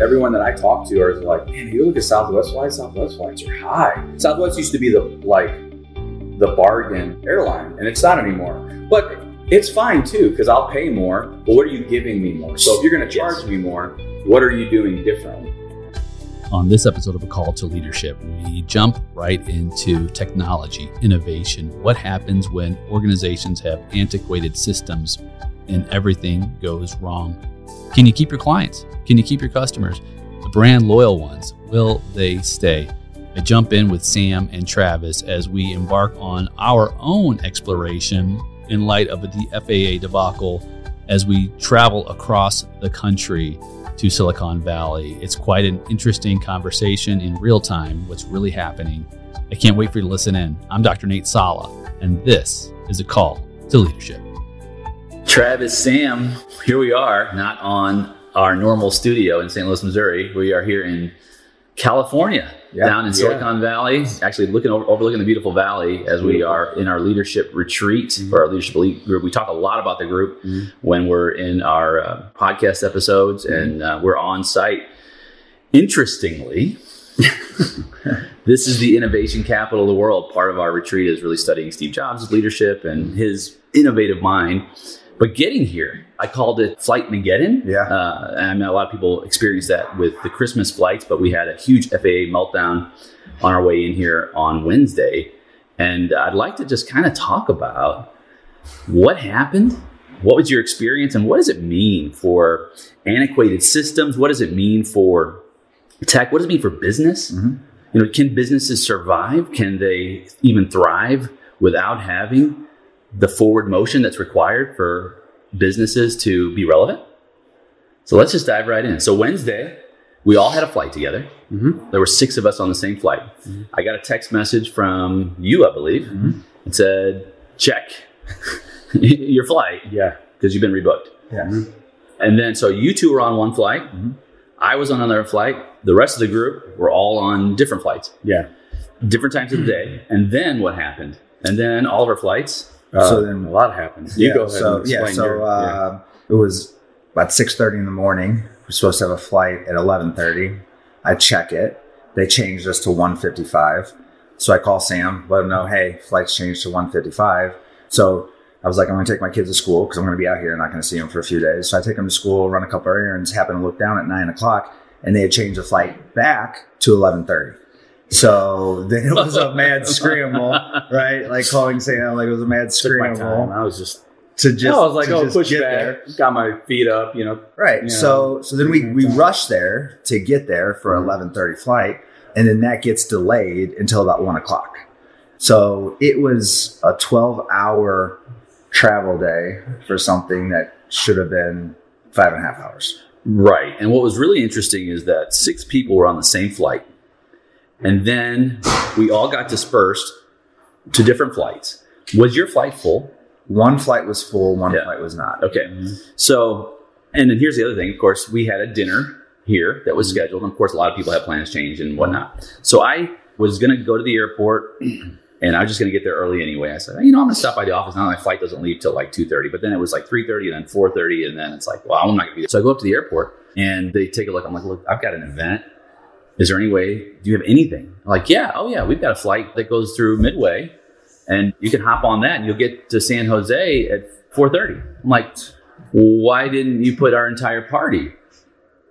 everyone that I talk to are like, man, you look at Southwest flights, Southwest flights are high. Southwest used to be the like the bargain airline, and it's not anymore. But it's fine too, because I'll pay more, but what are you giving me more? So if you're gonna charge Yes. me more, what are you doing differently? On this episode of A Call to Leadership, we jump right into technology, innovation. What happens when organizations have antiquated systems and everything goes wrong? Can you keep your clients? Can you keep your customers? The brand loyal ones, will they stay? I jump in with Sam and Travis as we embark on our own exploration in light of the FAA debacle as we travel across the country to Silicon Valley. It's quite an interesting conversation in real time, what's really happening. I can't wait for you to listen in. I'm Dr. Nate Salah, and this is a call to leadership. Travis, Sam, here we are, not on our normal studio in St. Louis, Missouri. We are here in California, Yeah, down in yeah. Silicon Valley, actually looking over, overlooking the beautiful valley as we are in our leadership retreat for our leadership elite group. We talk a lot about the group Mhm. when we're in our uh, podcast episodes and uh, we're on site. Interestingly, this is the innovation capital of the world. Part of our retreat is really studying Steve Jobs' leadership and his innovative mind. But getting here, I called it Flight Mageddon. Yeah. Uh, and I mean, a lot of people experienced that with the Christmas flights, but we had a huge FAA meltdown on our way in here on Wednesday. And I'd like to just kind of talk about what happened, what was your experience, and what does it mean for antiquated systems? What does it mean for tech? What does it mean for business? Mhm. You know, can businesses survive? Can they even thrive without having the forward motion that's required for businesses to be relevant? So let's just dive right in. So Wednesday, we all had a flight together. Mhm. There were six of us on the same flight. I got a text message from you, I believe. It said, "Check your flight Yeah. because you've been rebooked." Yeah. And then, so you two were on one flight. Mhm. I was on another flight. The rest of the group were all on different flights, Yeah. different times of the day. And then what happened? And then all of our flights. Uh, So then- a lot happens. You yeah, go ahead so, and yeah, so your- yeah. uh, it was about six thirty in the morning. We're supposed to have a flight at eleven thirty. I check it. They changed us to one fifty five. So I call Sam, let him know, hey, flight's changed to one fifty five. So I was like, I'm going to take my kids to school because I'm going to be out here, and not going to see them for a few days. So I take them to school, run a couple errands, happen to look down at nine o'clock, and they had changed the flight back to eleven thirty. So then it was a mad scramble, right? Like calling Sam, like it was a mad Took my time. scramble I was just, to just. I was like, oh, push get back. there. Got my feet up, you know. Right. Yeah. So so then we we rush there to get there for Mhm. eleven thirty flight, and then that gets delayed until about one o'clock. So it was a twelve hour travel day for something that should have been five and a half hours. Right. And what was really interesting is that six people were on the same flight. And then we all got dispersed to different flights. Was your flight full? One flight was full, one Yeah. flight was not. Okay. Mm-hmm. So, and then here's the other thing. Of course, we had a dinner here that was mm-hmm. scheduled. And of course, a lot of people had plans change and whatnot. So I was going to go to the airport and I was just going to get there early anyway. I said, you know, I'm going to stop by the office. Now my flight doesn't leave till like 2.30. But then it was like 3.30 and then 4.30. And then it's like, well, I'm not going to be there. So I go up to the airport and they take a look. I'm like, look, I've got an event. Is there any way, do you have anything? I'm like, yeah, oh yeah, we've got a flight that goes through Midway and you can hop on that and you'll get to San Jose at 4.30. I'm like, why didn't you put our entire party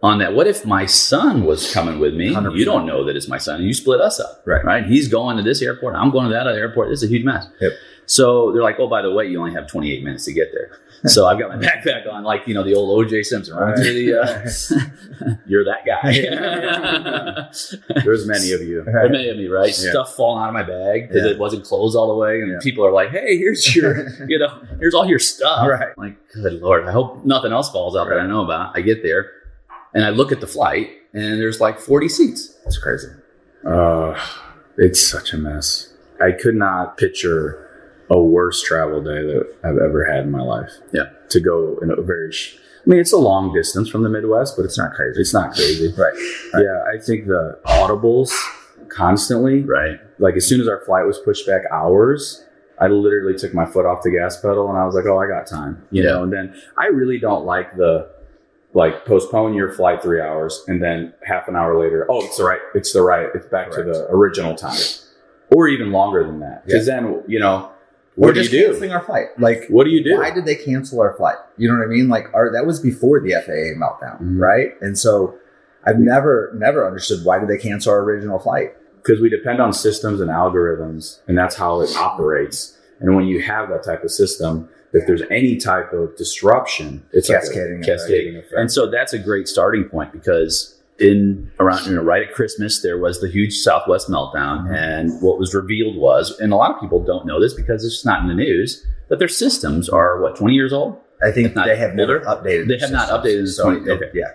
on that? What if my son was coming with me? 100%. You don't know that it's my son. and You split us up, Right. Right? He's going to this airport. I'm going to that other airport. This is a huge mess. Yep. So they're like, oh, by the way, you only have 28 minutes to get there. So I've got my backpack on, like you know the old O.J. Simpson. Right? Right. The, uh, you're that guy. There's many of you. There many of me, right? Yeah. Stuff falling out of my bag because Yeah. it wasn't closed all the way, and Yeah. people are like, "Hey, here's your, you know, here's all your stuff." Right. Like, good lord, I hope nothing else falls out that I know about. I get there, and I look at the flight, and there's like 40 seats. It's crazy. Uh, it's such a mess. I could not picture a worst travel day that I've ever had in my life. Yeah. To go in a very, sh- I mean, it's a long distance from the Midwest, but it's not crazy. it's not crazy. Right. Yeah, I think the audibles constantly, Right. like as soon as our flight was pushed back hours, I literally took my foot off the gas pedal and I was like, "Oh, I got time," you Yeah. know. And then I really don't like the like postpone your flight three hours, and then half an hour later, oh, it's the right, it's the right, it's back Correct. to the original time, or even longer than that. Because then you know, We're what do you just do? canceling our flight. Like, What do you do? why did they cancel our flight? You know what I mean? Like, our, that was before the FAA meltdown, Mhm. right? And so I've never, never understood why did they cancel our original flight? because we depend on systems and algorithms and that's how it operates and when you have that type of system if there's any type of disruption it's like a Cascading cascading effect And so that's a great starting point because in around you know right at Christmas there was the huge Southwest meltdown, Mhm. and what was revealed was, and a lot of people don't know this because it's not in the news, that their systems are what twenty years old. I think they have never older? updated. They have not updated So 20 it- okay. Yeah.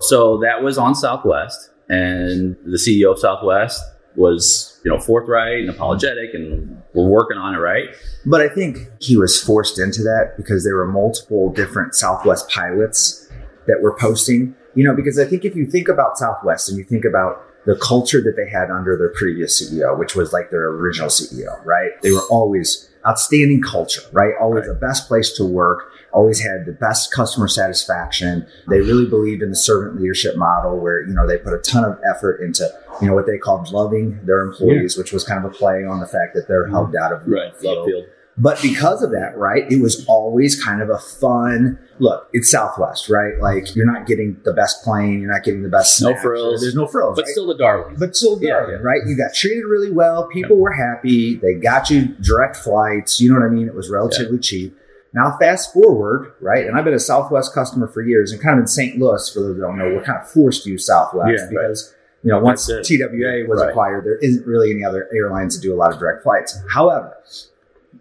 So that was on Southwest, and the CEO of Southwest was you know forthright and apologetic, and we're working on it, right? But I think he was forced into that because there were multiple different Southwest pilots that were posting. You know, because I think if you think about Southwest and you think about the culture that they had under their previous CEO, which was like their original CEO, right? They were always outstanding culture, right? Always the best place to work, always had the best customer satisfaction. They really believed in the servant leadership model where, you know, they put a ton of effort into, you know, what they called loving their employees, which was kind of a play on the fact that they're mm-hmm. helped out of Right, field. love field. But because of that, right, it was always kind of a fun look. It's Southwest, right? Like you're not getting the best plane, you're not getting the best No snacks, frills. There's no frills, But right? still the darling. but still Yeah, darling, yeah. right? You got treated really well. People were happy. They got you direct flights. You know what I mean? It was relatively cheap. Now, fast forward, right? And I've been a Southwest customer for years, and kind of in St. Louis, for those who don't know, we're kind of forced to use Southwest Yeah, right. because you know once TWA was Right. acquired, there isn't really any other airlines that do a lot of direct flights. However,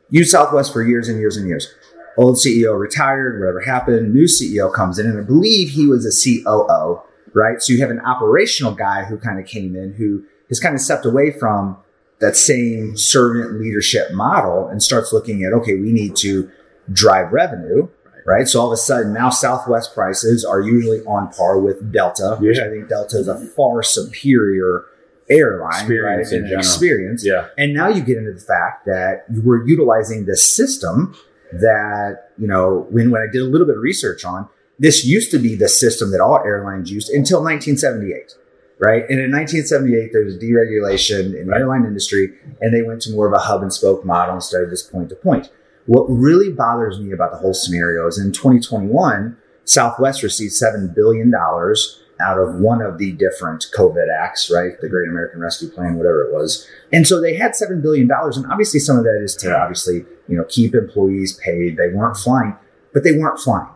used Southwest for years and years and years. Old CEO retired, whatever happened, new CEO comes in, and I believe he was a COO, right? So you have an operational guy who kind of came in who has kind of stepped away from that same servant leadership model and starts looking at, okay, we need to drive revenue, right? So all of a sudden now Southwest prices are usually on par with Delta, which I think Delta is a far superior airline, Experience right? in And general. experience. yeah And now you get into the fact that you were utilizing this system that, you know, when, when I did a little bit of research on, this used to be the system that all airlines used until 1978, right? And in 1978, there was deregulation in the airline industry, and they went to more of a hub and spoke model instead of this point to point. What really bothers me about the whole scenario is in 2021, Southwest received $7 billion out of one of the different COVID acts, right? The Great American Rescue Plan, whatever it was. And so they had $7 billion. And obviously some of that is to obviously, you know, keep employees paid. They weren't flying, but they weren't flying,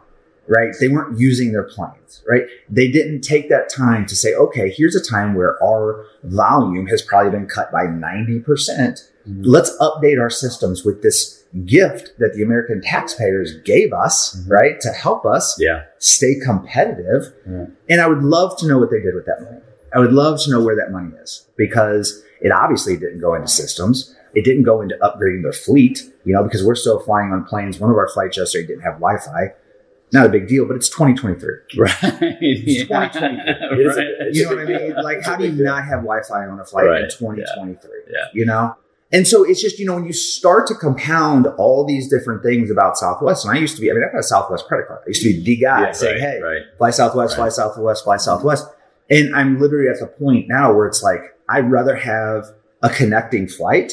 right? They weren't using their planes, right? They didn't take that time to say, okay, here's a time where our volume has probably been cut by 90%. Mm-hmm. Let's update our systems with this gift that the American taxpayers gave us, Mhm. right? To help us Yeah. stay competitive. Yeah. And I would love to know what they did with that money. I would love to know where that money is because it obviously didn't go into systems. It didn't go into upgrading their fleet, you know, because we're still flying on planes. One of our flights yesterday didn't have Wi Fi. Not a big deal, but it's 2023. Right. It's 2023. It is Right. You know what I mean? Like, how do you not have Wi Fi on a flight Right. in 2023? Yeah. You know? And so it's just, you know, when you start to compound all these different things about Southwest, and I used to be, I mean, I've got a Southwest credit card. I used to be the guy Yeah, saying, right, hey, right. fly Southwest, fly Southwest, fly Southwest. And I'm literally at the point now where it's like, I'd rather have a connecting flight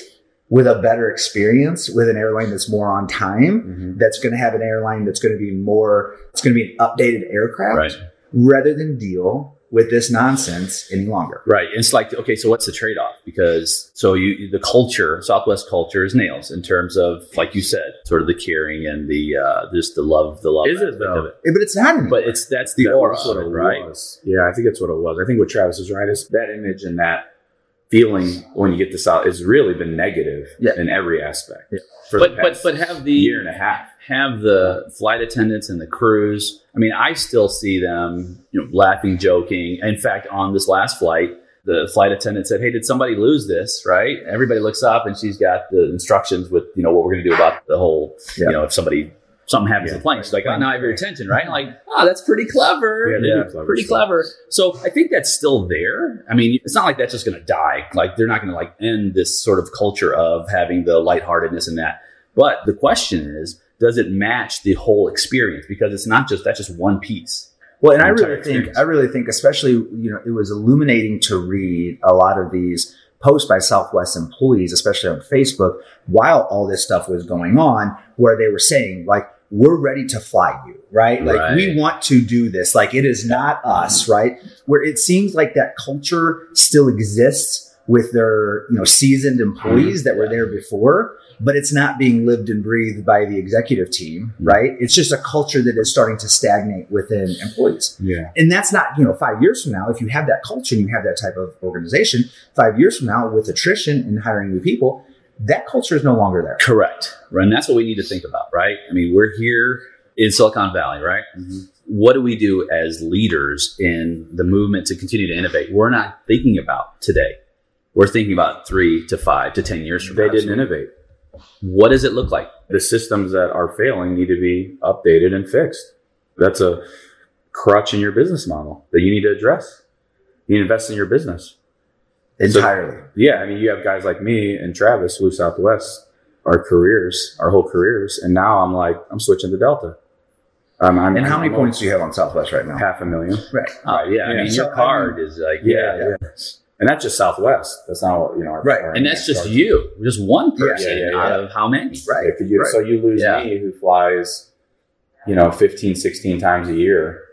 with a better experience with an airline that's more on time, Mhm. that's going to have an airline that's going to be more, it's going to be an updated aircraft Right. rather than deal with this nonsense any longer. Right. It's like, okay, so what's the trade off? Because so you, the culture, Southwest culture is nails in terms of, like you said, sort of the caring and the, uh, just the love, the love. Is it, though? of it. But it's not anymore. But it's, that's the That aura was of what it, it right? was. Yeah, I think that's what it was. I think what Travis is right is that image and that feeling when you get this out has really been negative Yeah. in every aspect. Yeah. For But, the but, but have the, year and a half. have the flight attendants and the crews. I mean, I still see them, you know, laughing, joking. In fact, on this last flight, the flight attendant said, "Hey, did somebody lose this?" Right? Everybody looks up, and she's got the instructions with you know what we're going to do about the whole, Yeah. you know, if somebody something happens to Yeah. the plane. She's like, "Oh, now I have your attention, right?" Like, "Oh, that's pretty clever. Yeah, do clever pretty stuff. clever." So I think that's still there. I mean, it's not like that's just going to die. Like they're not going to like end this sort of culture of having the lightheartedness and that. But the question is, does it match the whole experience? Because it's not just that's just one piece. Well, and I really think. I really think, especially you know, it was illuminating to read a lot of these posts by Southwest employees, especially on Facebook, while all this stuff was going on, where they were saying like, "We're ready to fly you." Right? Like Right. we want to do this. Like it is not us, right? Where it seems like that culture still exists with their, you know, seasoned employees that were there before, but it's not being lived and breathed by the executive team, right? It's just a culture that is starting to stagnate within employees. Yeah. And that's not, you know, five years from now, if you have that culture and you have that type of organization, five years from now with attrition and hiring new people, that culture is no longer there. Correct. Right. And that's what we need to think about, right? I mean, we're here in Silicon Valley, right? Mhm. What do we do as leaders in the movement to continue to innovate? We're not thinking about today. We're thinking about three to five to 10 years from now. They didn't innovate. What does it look like? The systems that are failing need to be updated and fixed. That's a crutch in your business model that you need to address. You invest in your business. So- Entirely. Yeah, I mean, you have guys like me and Travis, Blue Southwest, our careers, our whole careers, and now I'm like, I'm switching to Delta. Um, I'm, and how many I'm points do you have on Southwest right now? Half a million. Right. Oh, yeah. I Yeah. mean, So, your I card is like, Yeah, yeah. yeah. And that's just Southwest. That's not what you know. Our, Right. our- And that's just our- you, just one person Yeah, yeah, yeah. out of how many? Right. If you, Right. So you lose Yeah. me, who flies, you know, 15, 16 times a year,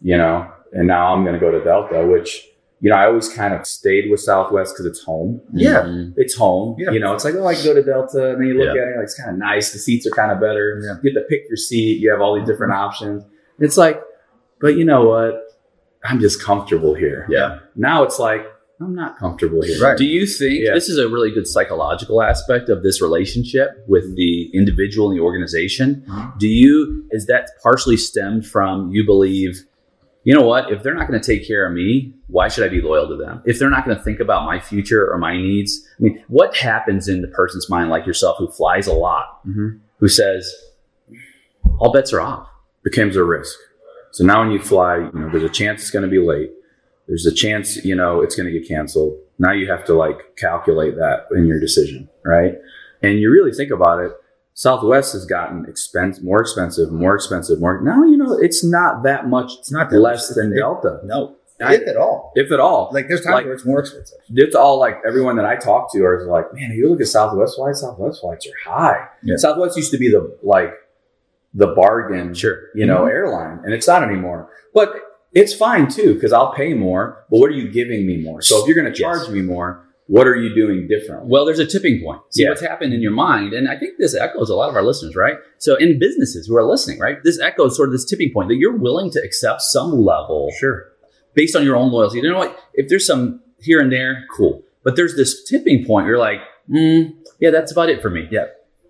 you know, and now I'm going to go to Delta, which, you know, I always kind of stayed with Southwest because it's home. Yeah. Mhm. It's home. Yeah. You know, it's like, oh, I can go to Delta. And then you look Yeah. at it, like, it's kind of nice. The seats are kind of better. Yeah. You get to pick your seat. You have all these different options. It's like, but you know what? I'm just comfortable here. Yeah. Now it's like, I'm not comfortable here. Right. Do you think Yeah. this is a really good psychological aspect of this relationship with the individual and the organization? Mhm. Do you, is that partially stemmed from you believe, you know what, if they're not going to take care of me, why should I be loyal to them? If they're not going to think about my future or my needs, I mean, what happens in the person's mind like yourself who flies a lot, Mhm. who says, all bets are off? becomes a risk. So now when you fly, you know, there's a chance it's going to be late. There's a chance, you know, it's going to get canceled. Now you have to like calculate that in your decision, right? And you really think about it. Southwest has gotten expense, more expensive, more expensive, more. Now you know it's not that much. It's not that less than Delta, No. If at all. if at all. Like there's times Like- where it's more expensive. it's all like everyone that I talk to are like, man, you look at Southwest flights. Southwest flights are high. Yeah. Southwest used to be the like the bargain Sure. you know, mm-hmm. airline, and it's not anymore. But it's fine too because I'll pay more. But what are you giving me more? So if you're going to charge Yes. me more, what are you doing different? Well, there's a tipping point. See Yeah. what's happened in your mind. And I think this echoes a lot of our listeners, right? So in businesses who are listening, right? This echoes sort of this tipping point that you're willing to accept some level Sure. based on your own loyalty. You know what? If there's some here and there, cool. But there's this tipping point. You're like, mm, yeah, that's about it for me. Yeah.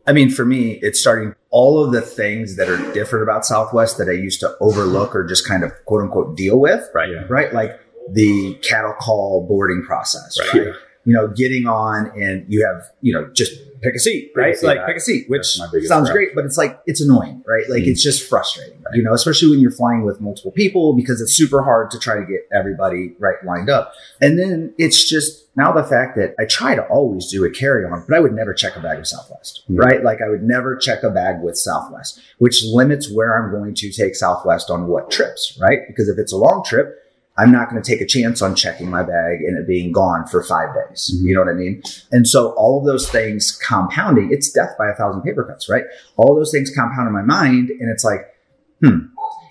I mean, for me, it's starting all of the things that are different about Southwest that I used to overlook or just kind of quote unquote deal with, Right. Yeah. right? Like the cattle call boarding process, Right. right? You know, getting on and you have, you know, just pick a seat, Pick a right? seat. like pick a seat, which That's my biggest sounds great, but it's like, it's annoying, right? Like Mhm. it's just frustrating, you know, especially when you're flying with multiple people because it's super hard to try to get everybody right lined up. And then it's just now the fact that I try to always do a carry on, but I would never check a bag with Southwest, Mhm. right? Like I would never check a bag with Southwest, which limits where I'm going to take Southwest on what trips, right? Because if it's a long trip, I'm not going to take a chance on checking my bag and it being gone for five days. Mhm. You know what I mean? And so all of those things compounding, it's death by a thousand paper cuts, right? All those things compound in my mind. And it's like, hmm,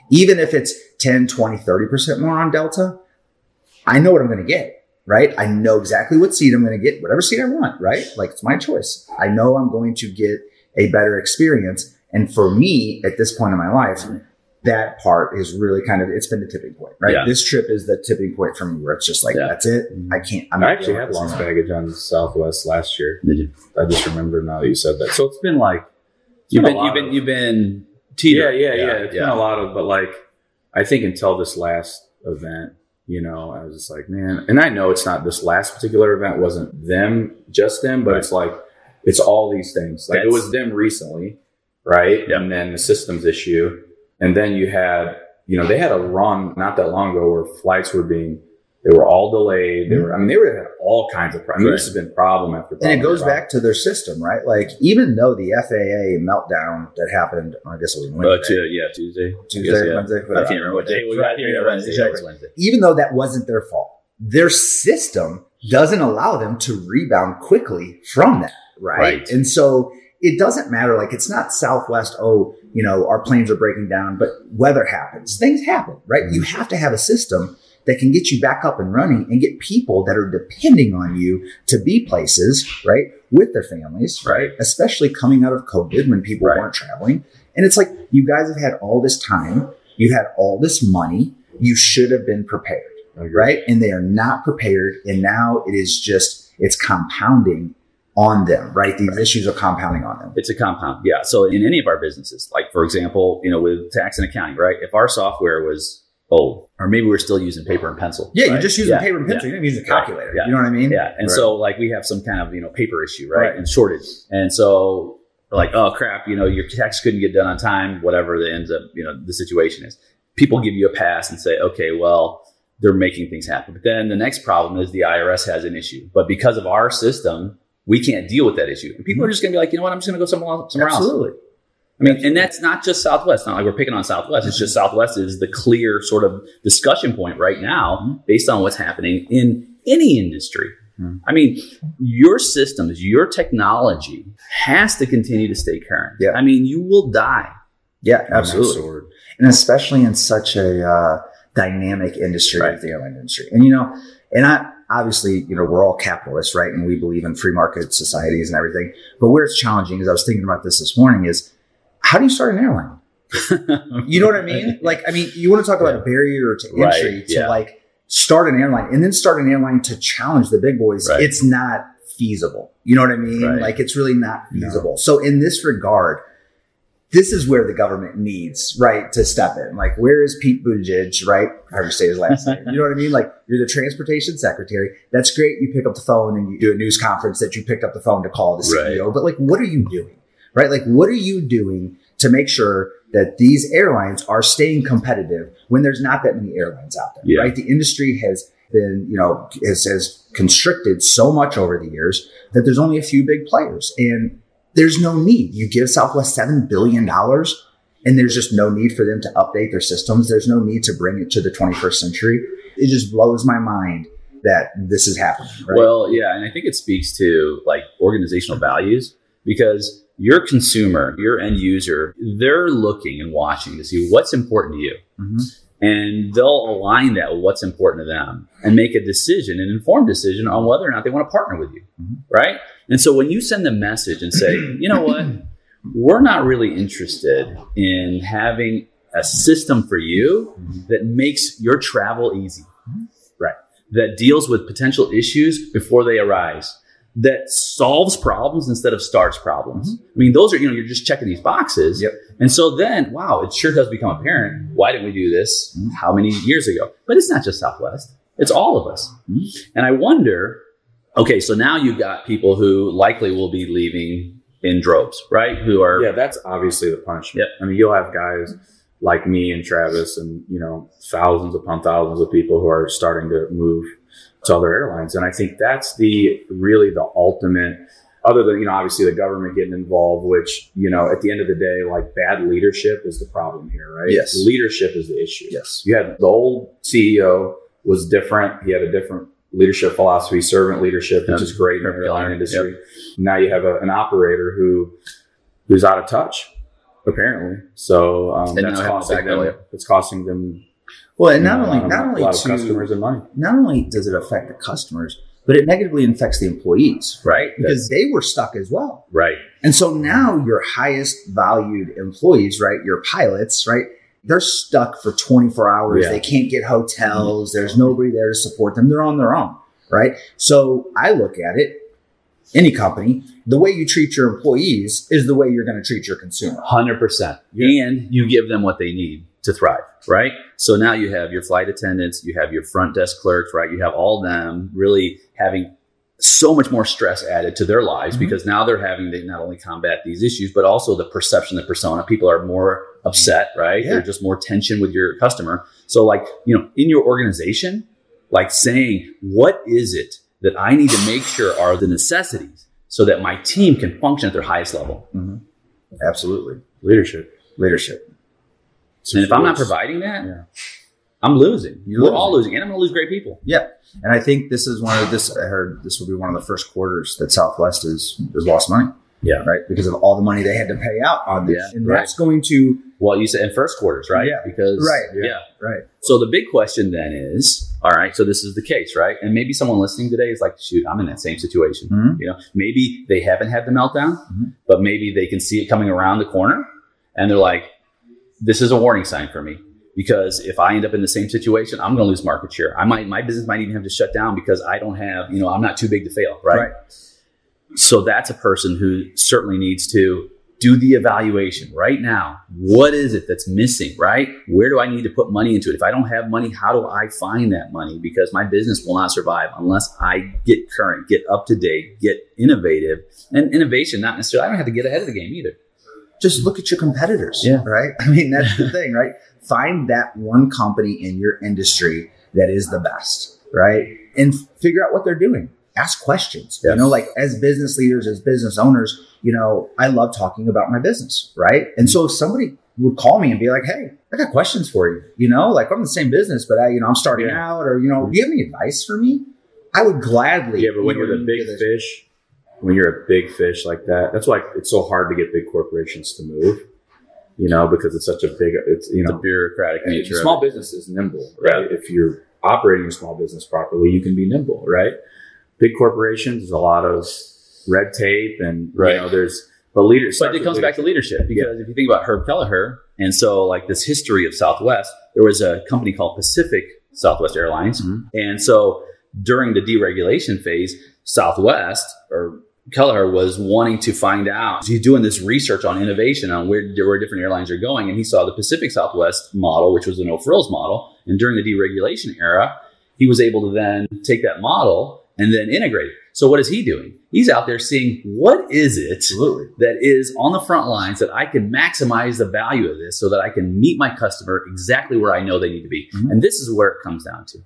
even if it's 10, 20, 30% more on Delta, I know what I'm going to get, right? I know exactly what seat I'm going to get, whatever seat I want, right? Like it's my choice. I know I'm going to get a better experience. And for me, at this point in my life, that part is really kind of, it's been the tipping point, right? Yeah. This trip is the tipping point for me where it's just like, Yeah. that's it. Mm-hmm. I can't, I'm I not actually dealing had with lost anymore. baggage on Southwest last year. Did you? I just remember now that you said that. So it's been like You've been been, you've been, of- you've been yeah, teetering. yeah, yeah. It's been a lot of, but like I think until this last event, you know, I was just like, man, and I know it's not this last particular event wasn't them, just them, but Right. it's like it's all these things. Like it was them recently, right? Yeah. And then the systems issue, and then you had, you know, they had a run not that long ago where flights were being They were all delayed. They were, I mean, they were had all kinds of problems. I mean, this has been problem after problem. And it goes after back to their system, right? Like even though the FAA meltdown that happened, I guess it was Uh, Wednesday, tu- yeah, Tuesday. Tuesday, I guess, yeah. Wednesday, I can't remember what day we got here. Yeah, Wednesday. exactly. Wednesday. even though that wasn't their fault, their system doesn't allow them to rebound quickly from that, right? Right. And so it doesn't matter. Like it's not Southwest. Oh, you know, our planes are breaking down, but weather happens. Things happen, right? You have to have a system that can get you back up and running and get people that are depending on you to be places, right, with their families, right? Especially coming out of COVID when people Right. weren't traveling. And it's like you guys have had all this time, you had all this money, you should have been prepared right? And they are not prepared. And now it is just, it's compounding on them, right? These issues are compounding on them. It's a compound. Yeah. So in any of our businesses, like for example, you know, with tax and accounting, right? If our software was old, or maybe we're still using paper and pencil. Yeah, right? you're just using Yeah, paper and pencil. yeah. You're not using a calculator. Yeah. You know what I mean? Yeah. And Right. so like we have some kind of, you know, paper issue, right? Right. And shortage. And so like, oh crap, you know, your tax couldn't get done on time, whatever the ends up, you know, the situation is. People give you a pass and say, okay, well, they're making things happen. But then the next problem is the IRS has an issue. But because of our system, we can't deal with that issue. And people are just going to be like, you know what, I'm just going to go somewhere else. Somewhere else. Absolutely. I mean, and that's not just Southwest. Not like we're picking on Southwest. It's just Southwest is the clear sort of discussion point right now based on what's happening in any industry. Mhm. I mean, your systems, your technology has to continue to stay current. Yeah. I mean, you will die. Yeah, absolutely. And especially in such a uh, dynamic industry Right. the airline industry. And, you know, and I, obviously, you know, we're all capitalists, right? And we believe in free market societies and everything. But where it's challenging is I was thinking about this this morning is how do you start an airline? You know what I mean? Like, I mean, you want to talk about a barrier to Right, entry to yeah. like start an airline and then start an airline to challenge the big boys. Right. It's not feasible. You know what I mean? Right. Like, it's really not No. feasible. So, in this regard, this is where the government needs, right, to step in. Like, where is Pete Buttigieg, right? However say his last name. You know what I mean? Like, you're the transportation secretary. That's great. You pick up the phone and you do a news conference that you picked up the phone to call the Right. CEO. But like, what are you doing? Right? Like, what are you doing to make sure that these airlines are staying competitive when there's not that many airlines out there? Yeah. Right? The industry has been, you know, has, has constricted so much over the years that there's only a few big players. And there's no need. You give Southwest $7 billion and there's just no need for them to update their systems. There's no need to bring it to the 21st century. It just blows my mind that this is happening. Right? Well, yeah, and I think it speaks to like organizational values because your consumer, your end user, they're looking and watching to see what's important to you. Mhm. And they'll align that with what's important to them and make a decision, an informed decision on whether or not they want to partner with you. Mhm. Right. And so when you send a message and say, you know what, we're not really interested in having a system for you that makes your travel easy Right. that deals with potential issues before they arise, that solves problems instead of starts problems. I mean, those are, you know, you're just checking these boxes. Yep. And so then, wow, it sure does become apparent. Why didn't we do this how many years ago? But it's not just Southwest, it's all of us. Mhm. And I wonder, okay, so now you've got people who likely will be leaving in droves, right? Who are, Yeah, that's obviously the punishment. I mean, you'll have guys like me and Travis, and you know, thousands upon thousands of people who are starting to move to other airlines, and I think that's the really the ultimate. Other than you know, obviously the government getting involved, which you know, at the end of the day, like bad leadership is the problem here, right? Yes. leadership is the issue. yes. You had the old CEO was different. He had a different leadership philosophy, servant leadership, which Yep. is great in the airline industry. Now you have a, an operator who who's out of touch, apparently. So um, that's now have to costing them. way. It's costing them. Well, and not know, only, um, not only to, customers and money. not only does it affect the customers, but it negatively affects the employees, right? Because they were stuck as well. right. And so now your highest valued employees, right? Your pilots, right? They're stuck for 24 hours. Yeah. They can't get hotels. There's nobody there to support them. They're on their own, right? So I look at it, any company, the way you treat your employees is the way you're going to treat your consumer. Hundred percent. Yeah. And you give them what they need to thrive, right? So now you have your flight attendants, you have your front desk clerks, right? You have all them really having so much more stress added to their lives Mhm. because now they're having to not only combat these issues, but also the perception, the persona. People are more upset, right? Yeah. There's just more tension with your customer. So, like, you know, in your organization, like saying, what is it that I need to make sure are the necessities so that my team can function at their highest level? Mhm. Absolutely. Leadership. Leadership. It's And if I'm not providing that, Yeah. I'm losing. You're We're losing. all losing, and I'm going to lose great people. Yeah. And I think this is one of this. I heard this will be one of the first quarters that Southwest is has lost money. Yeah. Right. Because of all the money they had to pay out on this, Yeah, and right. that's going to Well, you said in first quarters, right? Yeah. Because Right, yeah. yeah. right. So the big question then is, all right, so this is the case, right? And maybe someone listening today is like, shoot, I'm in that same situation. Mhm. You know, maybe they haven't had the meltdown, Mhm. but maybe they can see it coming around the corner and they're like, this is a warning sign for me. Because if I end up in the same situation, I'm going to lose market share. I might, my business might even have to shut down because I don't have, you know, I'm not too big to fail, right? Right. So that's a person who certainly needs to do the evaluation right now. What is it that's missing, right? Where do I need to put money into it? If I don't have money, how do I find that money? Because my business will not survive unless I get current, get up to date, get innovative. And innovation, not necessarily, I don't have to get ahead of the game either. Just look at your competitors. Yeah. Right. I mean, that's the thing, right? Find that one company in your industry that is the best, right? And figure out what they're doing. Ask questions. Yeah. You know, like as business leaders, as business owners, you know, I love talking about my business, right? And so if somebody would call me and be like, "Hey, I got questions for you," you know, like I'm in the same business, but I, you know, I'm starting Yeah. out, or you know, mm-hmm. do you have any advice for me? I would gladly. Yeah, but when you you're know, the big give this- fish, when you're a big fish like that, that's why it's so hard to get big corporations to move. You know, because it's such a big, it's you The know, bureaucratic And nature. of small business is nimble, right? If you're operating a small business properly, you can be nimble, right? Big corporations, there's a lot of red tape, and Right. you know, there's but leader. But it comes back to leadership because if you think about Herb Kelleher, and so like this history of Southwest, there was a company called Pacific Southwest Airlines, Mhm. and so during the deregulation phase, Southwest or Kelleher was wanting to find out. He's doing this research on innovation on where, where different airlines are going, and he saw the Pacific Southwest model, which was the no frills model. And during the deregulation era, he was able to then take that model and then integrate it. So what is he doing? He's out there seeing what is it Absolutely. that is on the front lines that I can maximize the value of this so that I can meet my customer exactly where I know they need to be. Mhm. And this is where it comes down to.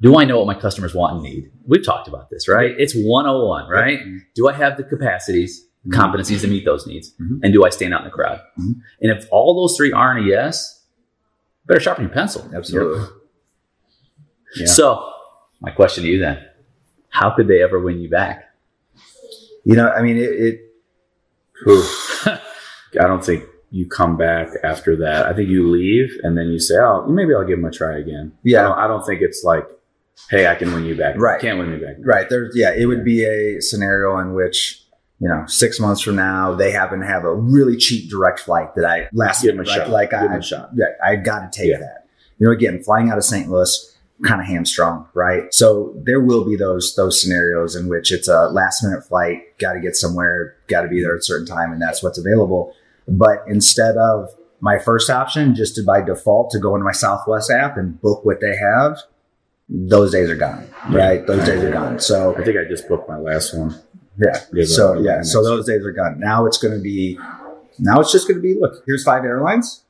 Do I know what my customers want and need? We've talked about this, right? It's 101, right? Do I have the capacities, Mhm. competencies to meet those needs? Mhm. And do I stand out in the crowd? Mhm. And if all those three aren't a yes, better sharpen your pencil. Absolutely. Yeah. So, my question to you then how could they ever win you back? You know, I mean, it, it Oof. I don't think you come back after that. I think you leave and then you say, "Oh, maybe I'll give them a try again." Yeah. I don't, I don't think it's like, "Hey, I can win you back." Right. You can't win me back. Right. There's yeah, it would be a scenario in which, you know, six months from now they happen to have a really cheap direct flight that I last Give 'em a like, shot. like Give I, shot. Yeah, I got to take Yeah. that. You know, again, flying out of St. Louis, kind of hamstrung, right? So there will be those those scenarios in which it's a last minute flight, got to get somewhere, got to be there at a certain time, and that's what's available. But instead of my first option, just to by default to go into my Southwest app and book what they have, those days are gone, right? Those days are gone. So I think I just booked my last one. yeah. Yeah, So yeah. So those days are gone. Now it's going to be. Now it's just going to be. Look, here's five airlines.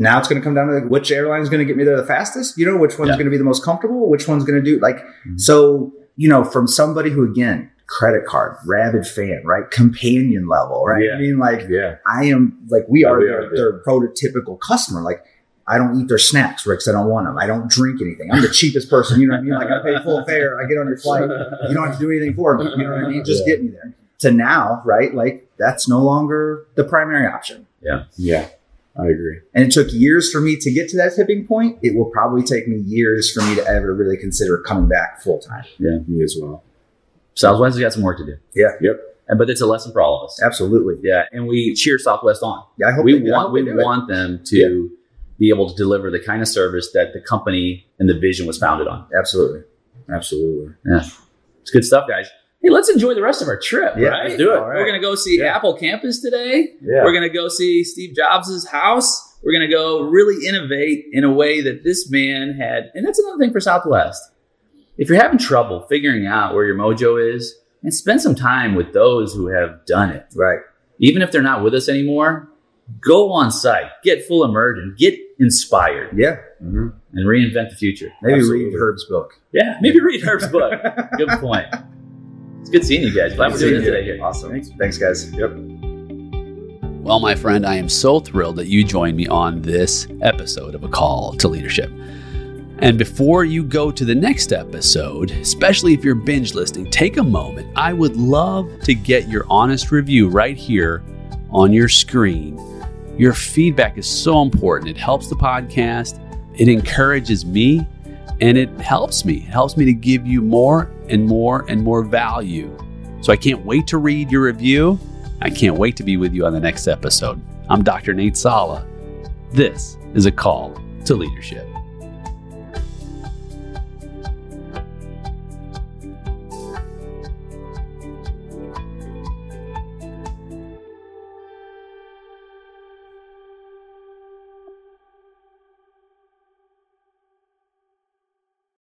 Now it's going to come down to like, which airline is going to get me there the fastest. You know, which one's Yeah. going to be the most comfortable. Which one's going to do like. Mm-hmm. So you know, from somebody who again, credit card, rabid fan, right, companion level, right. Yeah. I mean, like Yeah. I am like we are we their, are, their prototypical customer. Like I don't eat their snacks, Rick. I don't want them. I don't drink anything. I'm the cheapest person. You know what I mean? Like I pay full fare. I get on your flight. You don't have to do anything for me. You know what I mean? Just Yeah. get me there. To now, right? Like that's no longer the primary option. Yeah. Yeah. I agree. And it took years for me to get to that tipping point. It will probably take me years for me to ever really consider coming back full time. Yeah, me as well. Southwest has got some work to do. Yeah. Yep. And, but it's a lesson for all of us. Absolutely. Yeah. And we cheer Southwest on. Yeah. I hope we they want hope we they want them to be able to deliver the kind of service that the company and the vision was founded on. Absolutely. Absolutely. Yeah. It's good stuff, guys. Hey, let's enjoy the rest of our trip. Yeah, right? let's do it. Right. We're gonna go see Yeah. Apple Campus today. Yeah. We're gonna go see Steve Jobs' house. We're gonna go really innovate in a way that this man had, and that's another thing for Southwest. If you're having trouble figuring out where your mojo is, and spend some time with those who have done it. Right. Even if they're not with us anymore, go on site, get full immersion, get inspired. Yeah. hmm and reinvent the future. Maybe Absolutely. read Herb's book. Yeah, maybe read Herb's book. Good point. It's good seeing you guys. Glad we're doing it today here. Awesome. Thanks. Thanks, guys. Yep. Well, my friend, I am so thrilled that you joined me on this episode of A Call to Leadership. And before you go to the next episode, especially if you're binge listening, take a moment. I would love to get your honest review right here on your screen. Your feedback is so important. It helps the podcast, it encourages me, and it helps me. It helps me to give you more and more and more value. So I can't wait to read your review. I can't wait to be with you on the next episode. I'm Dr. Nate Salah. This is a call to leadership.